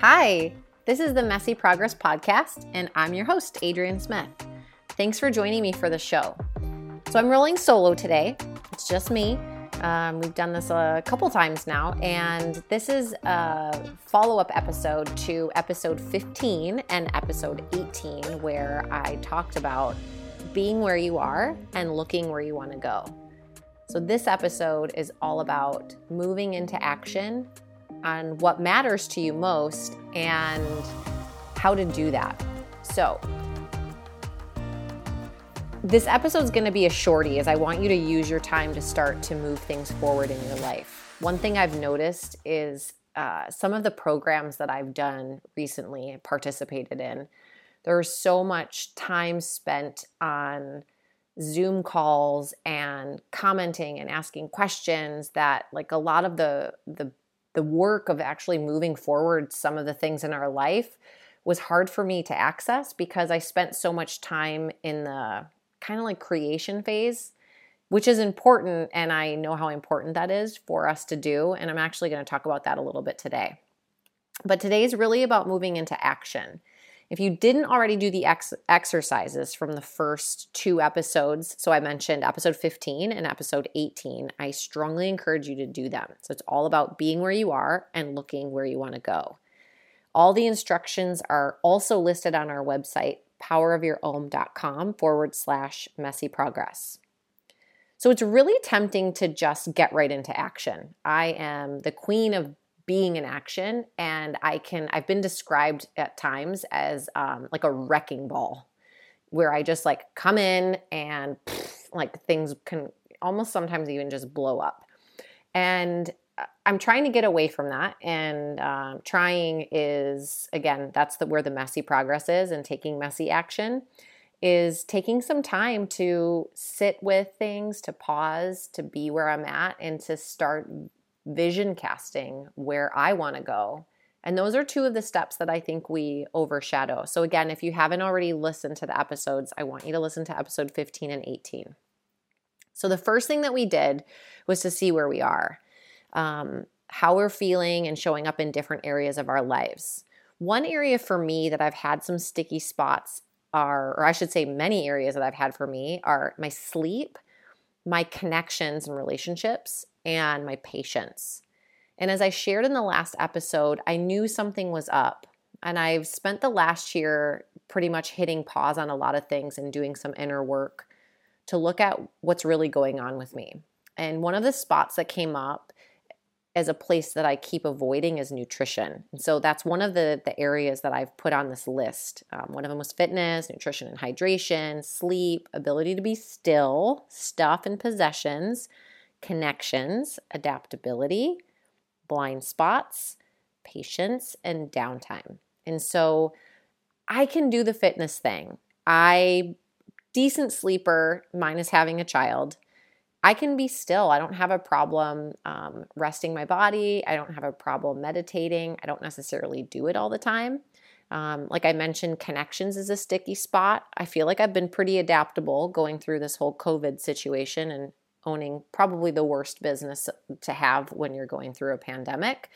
Hi, this is the Messy Progress Podcast, and I'm your host, Adrienne Smith. Thanks for joining me for the show. So, I'm rolling solo today, it's just me. Um, we've done this a couple times now, and this is a follow up episode to episode 15 and episode 18, where I talked about being where you are and looking where you want to go. So, this episode is all about moving into action on what matters to you most and how to do that. So, this episode is going to be a shorty as I want you to use your time to start to move things forward in your life. One thing I've noticed is uh, some of the programs that I've done recently, participated in, there's so much time spent on Zoom calls and commenting and asking questions that like a lot of the the the work of actually moving forward some of the things in our life was hard for me to access because I spent so much time in the kind of like creation phase, which is important. And I know how important that is for us to do. And I'm actually going to talk about that a little bit today. But today is really about moving into action. If you didn't already do the ex- exercises from the first two episodes, so I mentioned episode 15 and episode 18, I strongly encourage you to do them. So it's all about being where you are and looking where you want to go. All the instructions are also listed on our website, powerofyourom.com forward slash messy progress. So it's really tempting to just get right into action. I am the queen of being in action, and I can, I've been described at times as um, like a wrecking ball where I just like come in and pff, like things can almost sometimes even just blow up. And I'm trying to get away from that, and um, trying is again that's the where the messy progress is, and taking messy action is taking some time to sit with things, to pause, to be where I'm at, and to start vision casting where I want to go. And those are two of the steps that I think we overshadow. So, again, if you haven't already listened to the episodes, I want you to listen to episode 15 and 18. So, the first thing that we did was to see where we are um, how we're feeling and showing up in different areas of our lives. One area for me that I've had some sticky spots are, or I should say, many areas that I've had for me are my sleep, my connections and relationships, and my patience. And as I shared in the last episode, I knew something was up. And I've spent the last year pretty much hitting pause on a lot of things and doing some inner work to look at what's really going on with me. And one of the spots that came up as a place that I keep avoiding is nutrition. And so that's one of the, the areas that I've put on this list. Um, one of them was fitness, nutrition and hydration, sleep, ability to be still, stuff and possessions, connections, adaptability, blind spots, patience, and downtime. And so I can do the fitness thing. I decent sleeper minus having a child I can be still. I don't have a problem um, resting my body. I don't have a problem meditating. I don't necessarily do it all the time. Um, like I mentioned, connections is a sticky spot. I feel like I've been pretty adaptable going through this whole COVID situation and owning probably the worst business to have when you're going through a pandemic.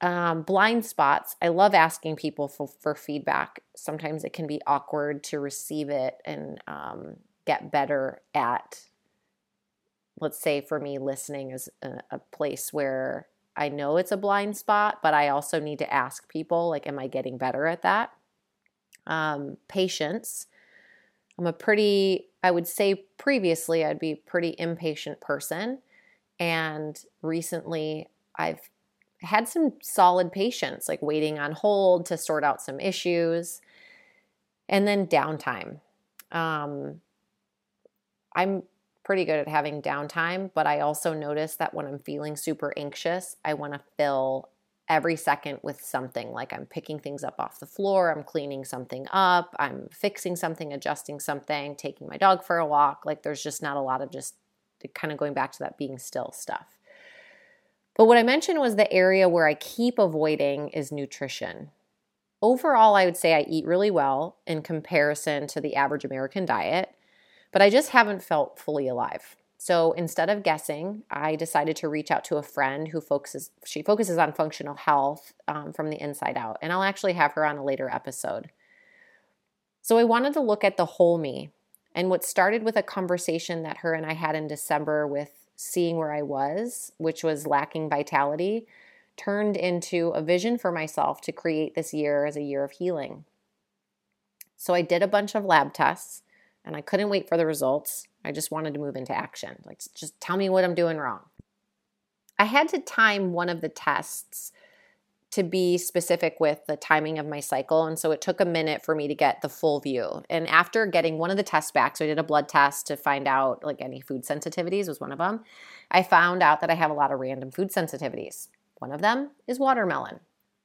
Um, blind spots, I love asking people for, for, feedback. Sometimes it can be awkward to receive it and um, get better at let's say for me, listening is a, a place where I know it's a blind spot, but I also need to ask people, like, am I getting better at that? Um, patience. I'm a pretty, I would say previously, I'd be a pretty impatient person. And recently, I've had some solid patience, like waiting on hold to sort out some issues. And then downtime. Um, I'm pretty good at having downtime, but I also notice that when I'm feeling super anxious, I want to fill every second with something like I'm picking things up off the floor, I'm cleaning something up, I'm fixing something, adjusting something, taking my dog for a walk. Like there's just not a lot of just kind of going back to that being still stuff. But what I mentioned was the area where I keep avoiding is nutrition. Overall, I would say I eat really well in comparison to the average American diet but I just haven't felt fully alive. So instead of guessing, I decided to reach out to a friend who focuses she focuses on functional health um, from the inside out, and I'll actually have her on a later episode. So I wanted to look at the whole me, and what started with a conversation that her and I had in December with seeing where I was, which was lacking vitality, turned into a vision for myself to create this year as a year of healing. So I did a bunch of lab tests and I couldn't wait for the results. I just wanted to move into action. Like, just tell me what I'm doing wrong. I had to time one of the tests to be specific with the timing of my cycle. And so it took a minute for me to get the full view. And after getting one of the tests back, so I did a blood test to find out like any food sensitivities was one of them. I found out that I have a lot of random food sensitivities. One of them is watermelon.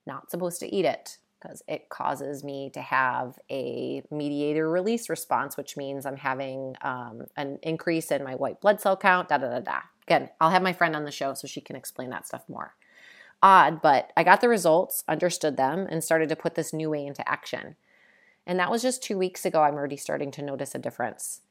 Not supposed to eat it because it causes me to have a mediator release response, which means I'm having um, an increase in my white blood cell count. Da da da da. Again, I'll have my friend on the show so she can explain that stuff more. Odd, but I got the results, understood them, and started to put this new way into action. And that was just two weeks ago. I'm already starting to notice a difference.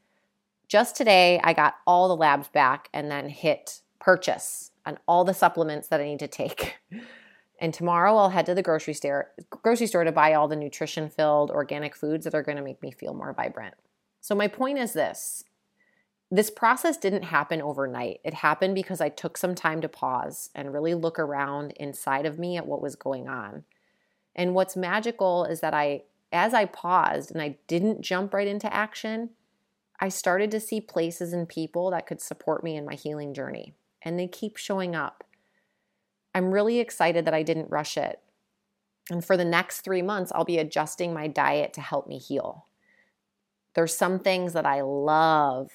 Just today, I got all the labs back and then hit purchase on all the supplements that I need to take. And tomorrow I'll head to the grocery store grocery store to buy all the nutrition filled organic foods that are going to make me feel more vibrant. So my point is this. This process didn't happen overnight. It happened because I took some time to pause and really look around inside of me at what was going on. And what's magical is that I as I paused and I didn't jump right into action, I started to see places and people that could support me in my healing journey. And they keep showing up. I'm really excited that I didn't rush it. And for the next three months, I'll be adjusting my diet to help me heal. There's some things that I love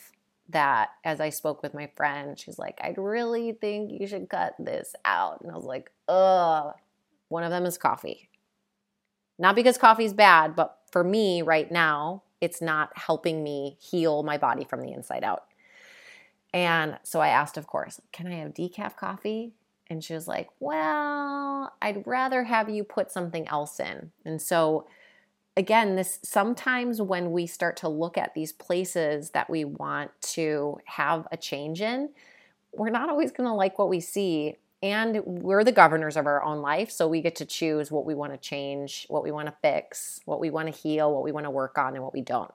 that as I spoke with my friend, she's like, "I'd really think you should cut this out. And I was like, ugh. One of them is coffee. Not because coffee's bad, but for me right now, it's not helping me heal my body from the inside out. And so I asked, of course, can I have decaf coffee? And she was like, Well, I'd rather have you put something else in. And so, again, this sometimes when we start to look at these places that we want to have a change in, we're not always going to like what we see. And we're the governors of our own life. So we get to choose what we want to change, what we want to fix, what we want to heal, what we want to work on, and what we don't.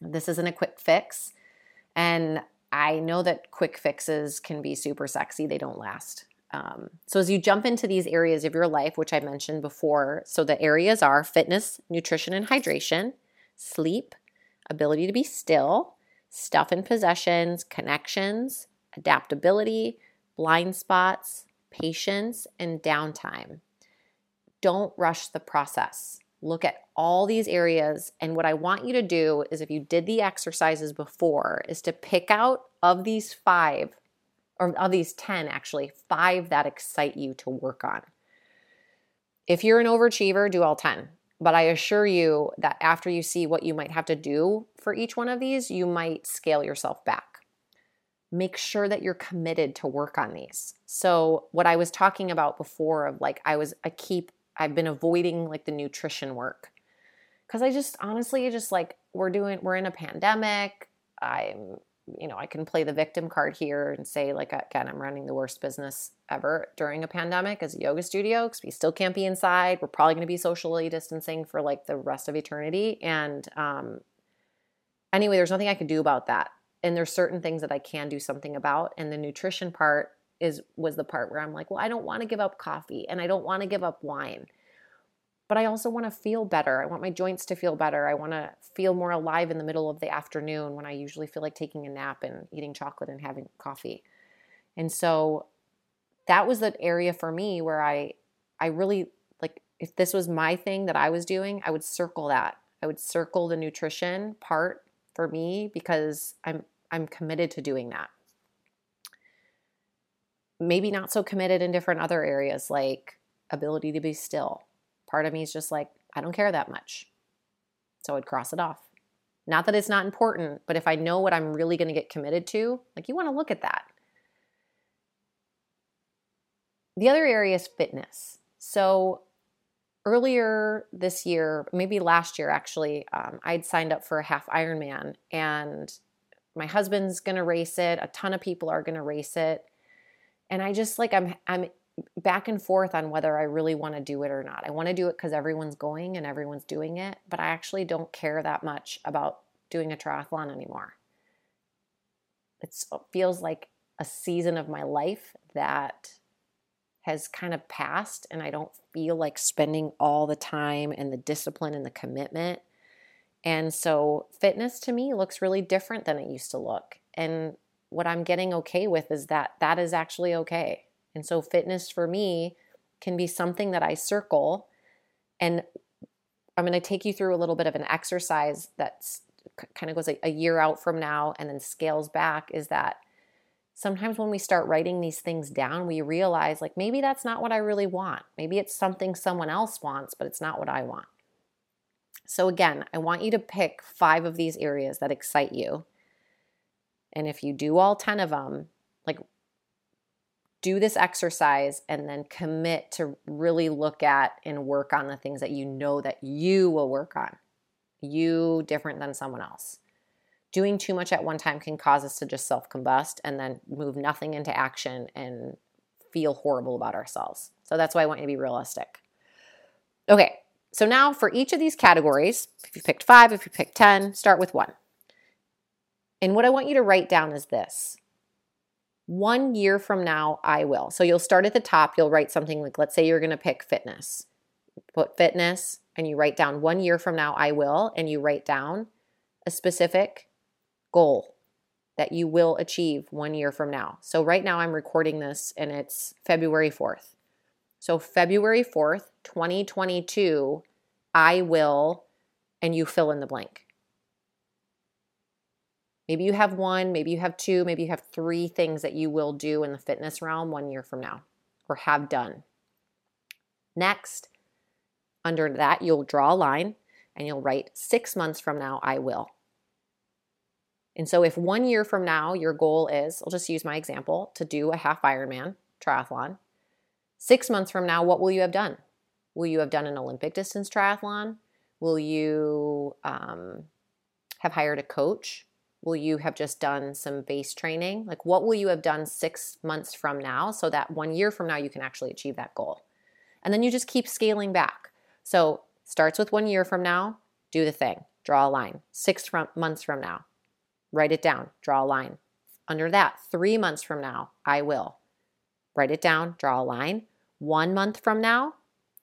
This isn't a quick fix. And I know that quick fixes can be super sexy, they don't last. Um, so, as you jump into these areas of your life, which I mentioned before, so the areas are fitness, nutrition, and hydration, sleep, ability to be still, stuff and possessions, connections, adaptability, blind spots, patience, and downtime. Don't rush the process look at all these areas and what i want you to do is if you did the exercises before is to pick out of these five or of these 10 actually five that excite you to work on. If you're an overachiever do all 10 but i assure you that after you see what you might have to do for each one of these you might scale yourself back. Make sure that you're committed to work on these. So what i was talking about before of like i was i keep I've been avoiding like the nutrition work because I just honestly just like we're doing we're in a pandemic. I'm you know I can play the victim card here and say like again I'm running the worst business ever during a pandemic as a yoga studio because we still can't be inside. We're probably going to be socially distancing for like the rest of eternity. And um, anyway, there's nothing I can do about that. And there's certain things that I can do something about. And the nutrition part is was the part where I'm like, well, I don't want to give up coffee and I don't want to give up wine. But I also want to feel better. I want my joints to feel better. I want to feel more alive in the middle of the afternoon when I usually feel like taking a nap and eating chocolate and having coffee. And so that was the area for me where I I really like if this was my thing that I was doing, I would circle that. I would circle the nutrition part for me because I'm I'm committed to doing that maybe not so committed in different other areas like ability to be still. Part of me is just like, I don't care that much. So I'd cross it off. Not that it's not important, but if I know what I'm really going to get committed to, like you want to look at that. The other area is fitness. So earlier this year, maybe last year actually, um, I'd signed up for a half Ironman and my husband's going to race it, a ton of people are going to race it. And I just like I'm I'm back and forth on whether I really want to do it or not. I want to do it cuz everyone's going and everyone's doing it, but I actually don't care that much about doing a triathlon anymore. It uh, feels like a season of my life that has kind of passed and I don't feel like spending all the time and the discipline and the commitment. And so fitness to me looks really different than it used to look. And what I'm getting okay with is that that is actually okay. And so fitness for me can be something that I circle and I'm going to take you through a little bit of an exercise that's kind of goes a, a year out from now and then scales back is that sometimes when we start writing these things down, we realize like maybe that's not what I really want. Maybe it's something someone else wants, but it's not what I want. So, again, I want you to pick five of these areas that excite you. And if you do all 10 of them, like do this exercise and then commit to really look at and work on the things that you know that you will work on. You different than someone else doing too much at one time can cause us to just self combust and then move nothing into action and feel horrible about ourselves. So that's why I want you to be realistic. Okay, so now for each of these categories, if you picked five, if you picked 10, start with one. And what I want you to write down is this one year from now, I will. So you'll start at the top, you'll write something like, let's say you're gonna pick fitness. Put fitness, and you write down one year from now, I will, and you write down a specific goal that you will achieve one year from now. So, right now, I'm recording this and it's February 4th. So, February 4th, 2022, I will, and you fill in the blank. Maybe you have one, maybe you have two, maybe you have three things that you will do in the fitness realm one year from now or have done. Next, under that, you'll draw a line and you'll write six months from now, I will. And so, if one year from now your goal is, I'll just use my example, to do a half Ironman triathlon, six months from now, what will you have done? Will you have done an Olympic distance triathlon? Will you um, have hired a coach? Will you have just done some base training? Like, what will you have done six months from now so that one year from now you can actually achieve that goal? And then you just keep scaling back. So, starts with one year from now, do the thing, draw a line. Six from, months from now, Write it down, draw a line. Under that, three months from now, I will. Write it down, draw a line. One month from now,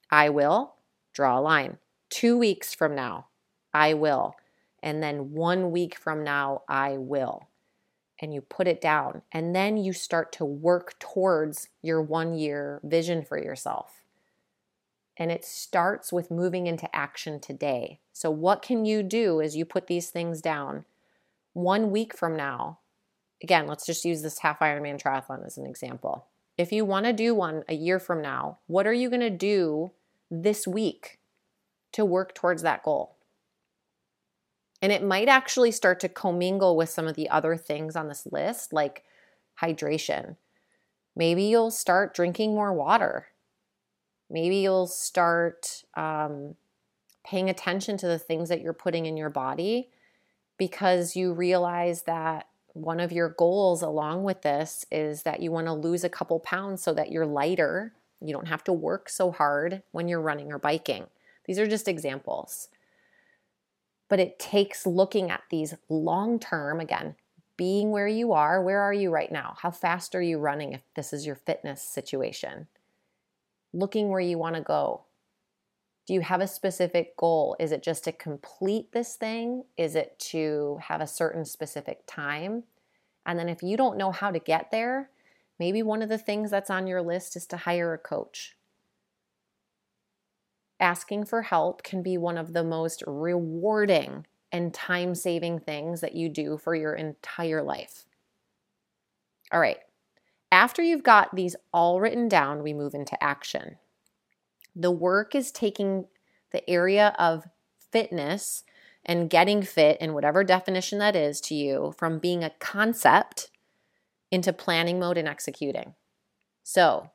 I will, draw a line. Two weeks from now, I will. And then one week from now, I will. And you put it down. And then you start to work towards your one year vision for yourself. And it starts with moving into action today. So, what can you do as you put these things down? one week from now, again, let's just use this half Ironman triathlon as an example. If you want to do one a year from now, what are you going to do this week to work towards that goal? And it might actually start to commingle with some of the other things on this list, like hydration. Maybe you'll start drinking more water. Maybe you'll start um, paying attention to the things that you're putting in your body because you realize that one of your goals along with this is that you want to lose a couple pounds so that you're lighter. You don't have to work so hard when you're running or biking. These are just examples. But it takes looking at these long term, again, being where you are. Where are you right now? How fast are you running if this is your fitness situation? Looking where you want to go. Do you have a specific goal? Is it just to complete this thing? Is it to have a certain specific time? And then if you don't know how to get there, maybe one of the things that's on your list is to hire a coach. Asking for help can be one of the most rewarding and time saving things that you do for your entire life. All right, after you've got these all written down, we move into action. The work is taking the area of fitness and getting fit in whatever definition that is to you from being a concept into planning mode and executing. So,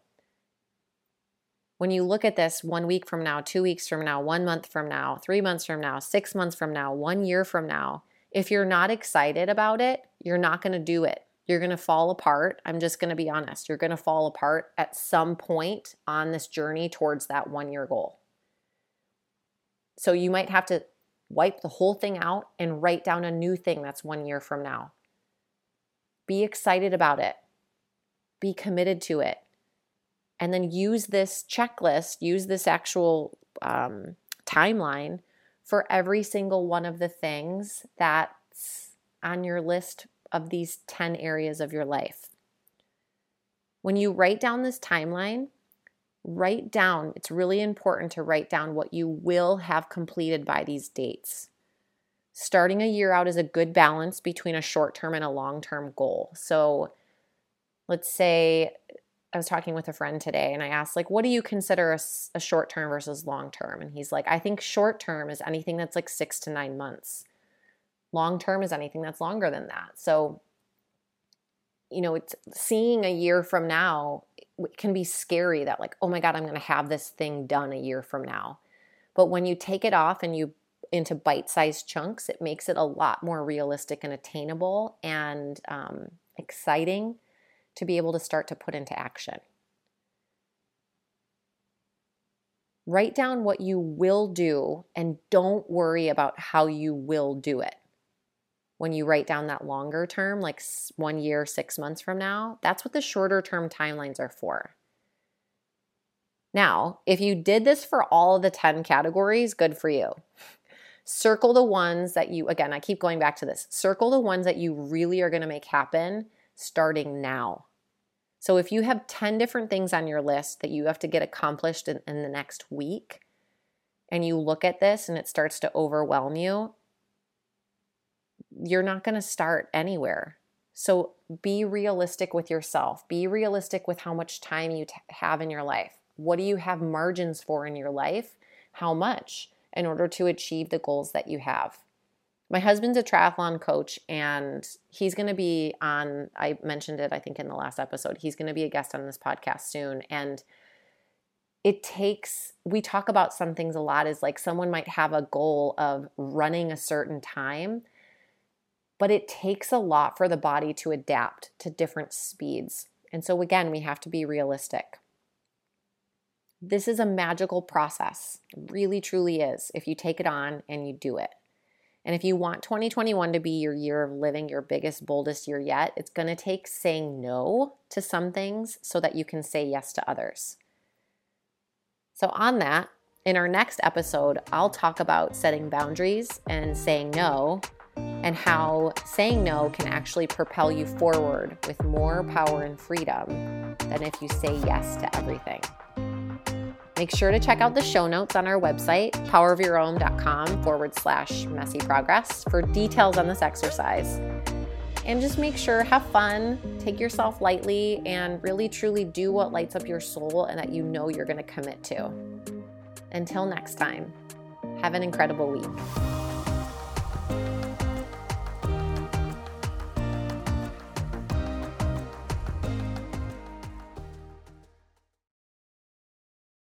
when you look at this one week from now, two weeks from now, one month from now, three months from now, six months from now, one year from now, If you're not excited about it, you're not going to do it. You're going to fall apart. I'm just going to be honest. You're going to fall apart at some point on this journey towards that one year goal. So you might have to wipe the whole thing out and write down a new thing that's one year from now. Be excited about it, be committed to it. And then use this checklist, use this actual um, timeline for every single one of the things that's on your list of these 10 areas of your life. When you write down this timeline, write down, it's really important to write down what you will have completed by these dates. Starting a year out is a good balance between a short term and a long term goal. So let's say I was talking with a friend today and I asked, like, what do you consider a, a short term versus long term? And he's like, I think short term is anything that's like six to nine months. Long term is anything that's longer than that. So, you know, it's seeing a year from now can be scary that, like, oh my God, I'm going to have this thing done a year from now. But when you take it off and you into bite sized chunks, it makes it a lot more realistic and attainable and um, exciting to be able to start to put into action. Write down what you will do and don't worry about how you will do it. When you write down that longer term, like one year, six months from now, that's what the shorter term timelines are for. Now, if you did this for all of the 10 categories, good for you. Circle the ones that you, again, I keep going back to this, circle the ones that you really are going to make happen starting now. So if you have 10 different things on your list that you have to get accomplished in, in the next week, and you look at this and it starts to overwhelm you, you're not going to start anywhere. So be realistic with yourself. Be realistic with how much time you t- have in your life. What do you have margins for in your life? How much in order to achieve the goals that you have? My husband's a triathlon coach and he's going to be on i mentioned it i think in the last episode he's going to be a guest on this podcast soon and it takes we talk about some things a lot is like someone might have a goal of running a certain time but it takes a lot for the body to adapt to different speeds. And so again we have to be realistic. This is a magical process. It really truly is if you take it on and you do it and if you want 2021 to be your year of living your biggest, boldest year yet, it's going to take saying no to some things so that you can say yes to others. So, on that, in our next episode, I'll talk about setting boundaries and saying no, and how saying no can actually propel you forward with more power and freedom than if you say yes to everything. Make sure to check out the show notes on our website, powerofyourom.com forward slash messy progress, for details on this exercise. And just make sure, have fun, take yourself lightly, and really truly do what lights up your soul and that you know you're going to commit to. Until next time, have an incredible week.